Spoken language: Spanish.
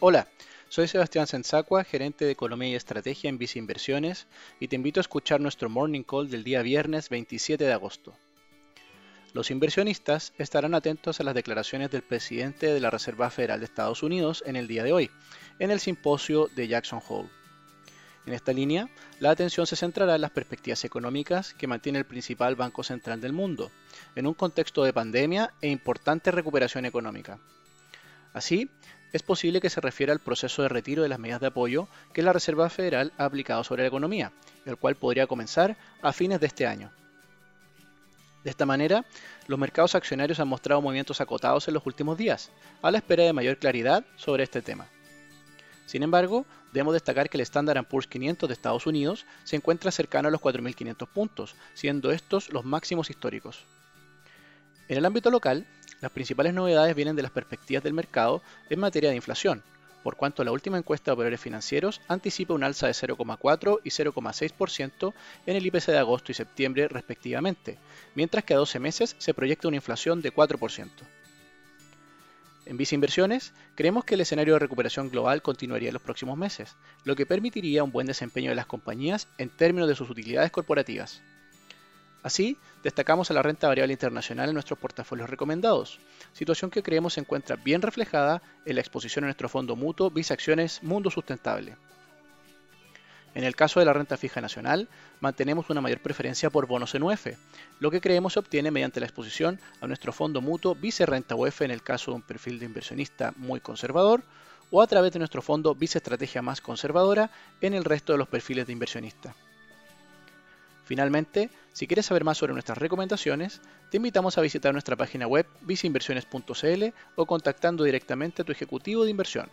Hola, soy Sebastián Sensacua, gerente de Economía y Estrategia en Visa Inversiones, y te invito a escuchar nuestro Morning Call del día viernes 27 de agosto. Los inversionistas estarán atentos a las declaraciones del presidente de la Reserva Federal de Estados Unidos en el día de hoy, en el simposio de Jackson Hole. En esta línea, la atención se centrará en las perspectivas económicas que mantiene el principal banco central del mundo, en un contexto de pandemia e importante recuperación económica. Así, es posible que se refiera al proceso de retiro de las medidas de apoyo que la Reserva Federal ha aplicado sobre la economía, el cual podría comenzar a fines de este año. De esta manera, los mercados accionarios han mostrado movimientos acotados en los últimos días, a la espera de mayor claridad sobre este tema. Sin embargo, debemos destacar que el Standard Poor's 500 de Estados Unidos se encuentra cercano a los 4.500 puntos, siendo estos los máximos históricos. En el ámbito local, las principales novedades vienen de las perspectivas del mercado en materia de inflación, por cuanto la última encuesta de operadores financieros anticipa un alza de 0,4 y 0,6% en el IPC de agosto y septiembre respectivamente, mientras que a 12 meses se proyecta una inflación de 4%. En Visa Inversiones, creemos que el escenario de recuperación global continuaría en los próximos meses, lo que permitiría un buen desempeño de las compañías en términos de sus utilidades corporativas. Así, destacamos a la renta variable internacional en nuestros portafolios recomendados, situación que creemos se encuentra bien reflejada en la exposición a nuestro fondo mutuo Visa Acciones Mundo Sustentable. En el caso de la renta fija nacional, mantenemos una mayor preferencia por bonos en UF, lo que creemos se obtiene mediante la exposición a nuestro fondo mutuo Vice Renta UF en el caso de un perfil de inversionista muy conservador, o a través de nuestro fondo Vice Estrategia más conservadora en el resto de los perfiles de inversionista. Finalmente, si quieres saber más sobre nuestras recomendaciones, te invitamos a visitar nuestra página web viceinversiones.cl o contactando directamente a tu ejecutivo de inversión.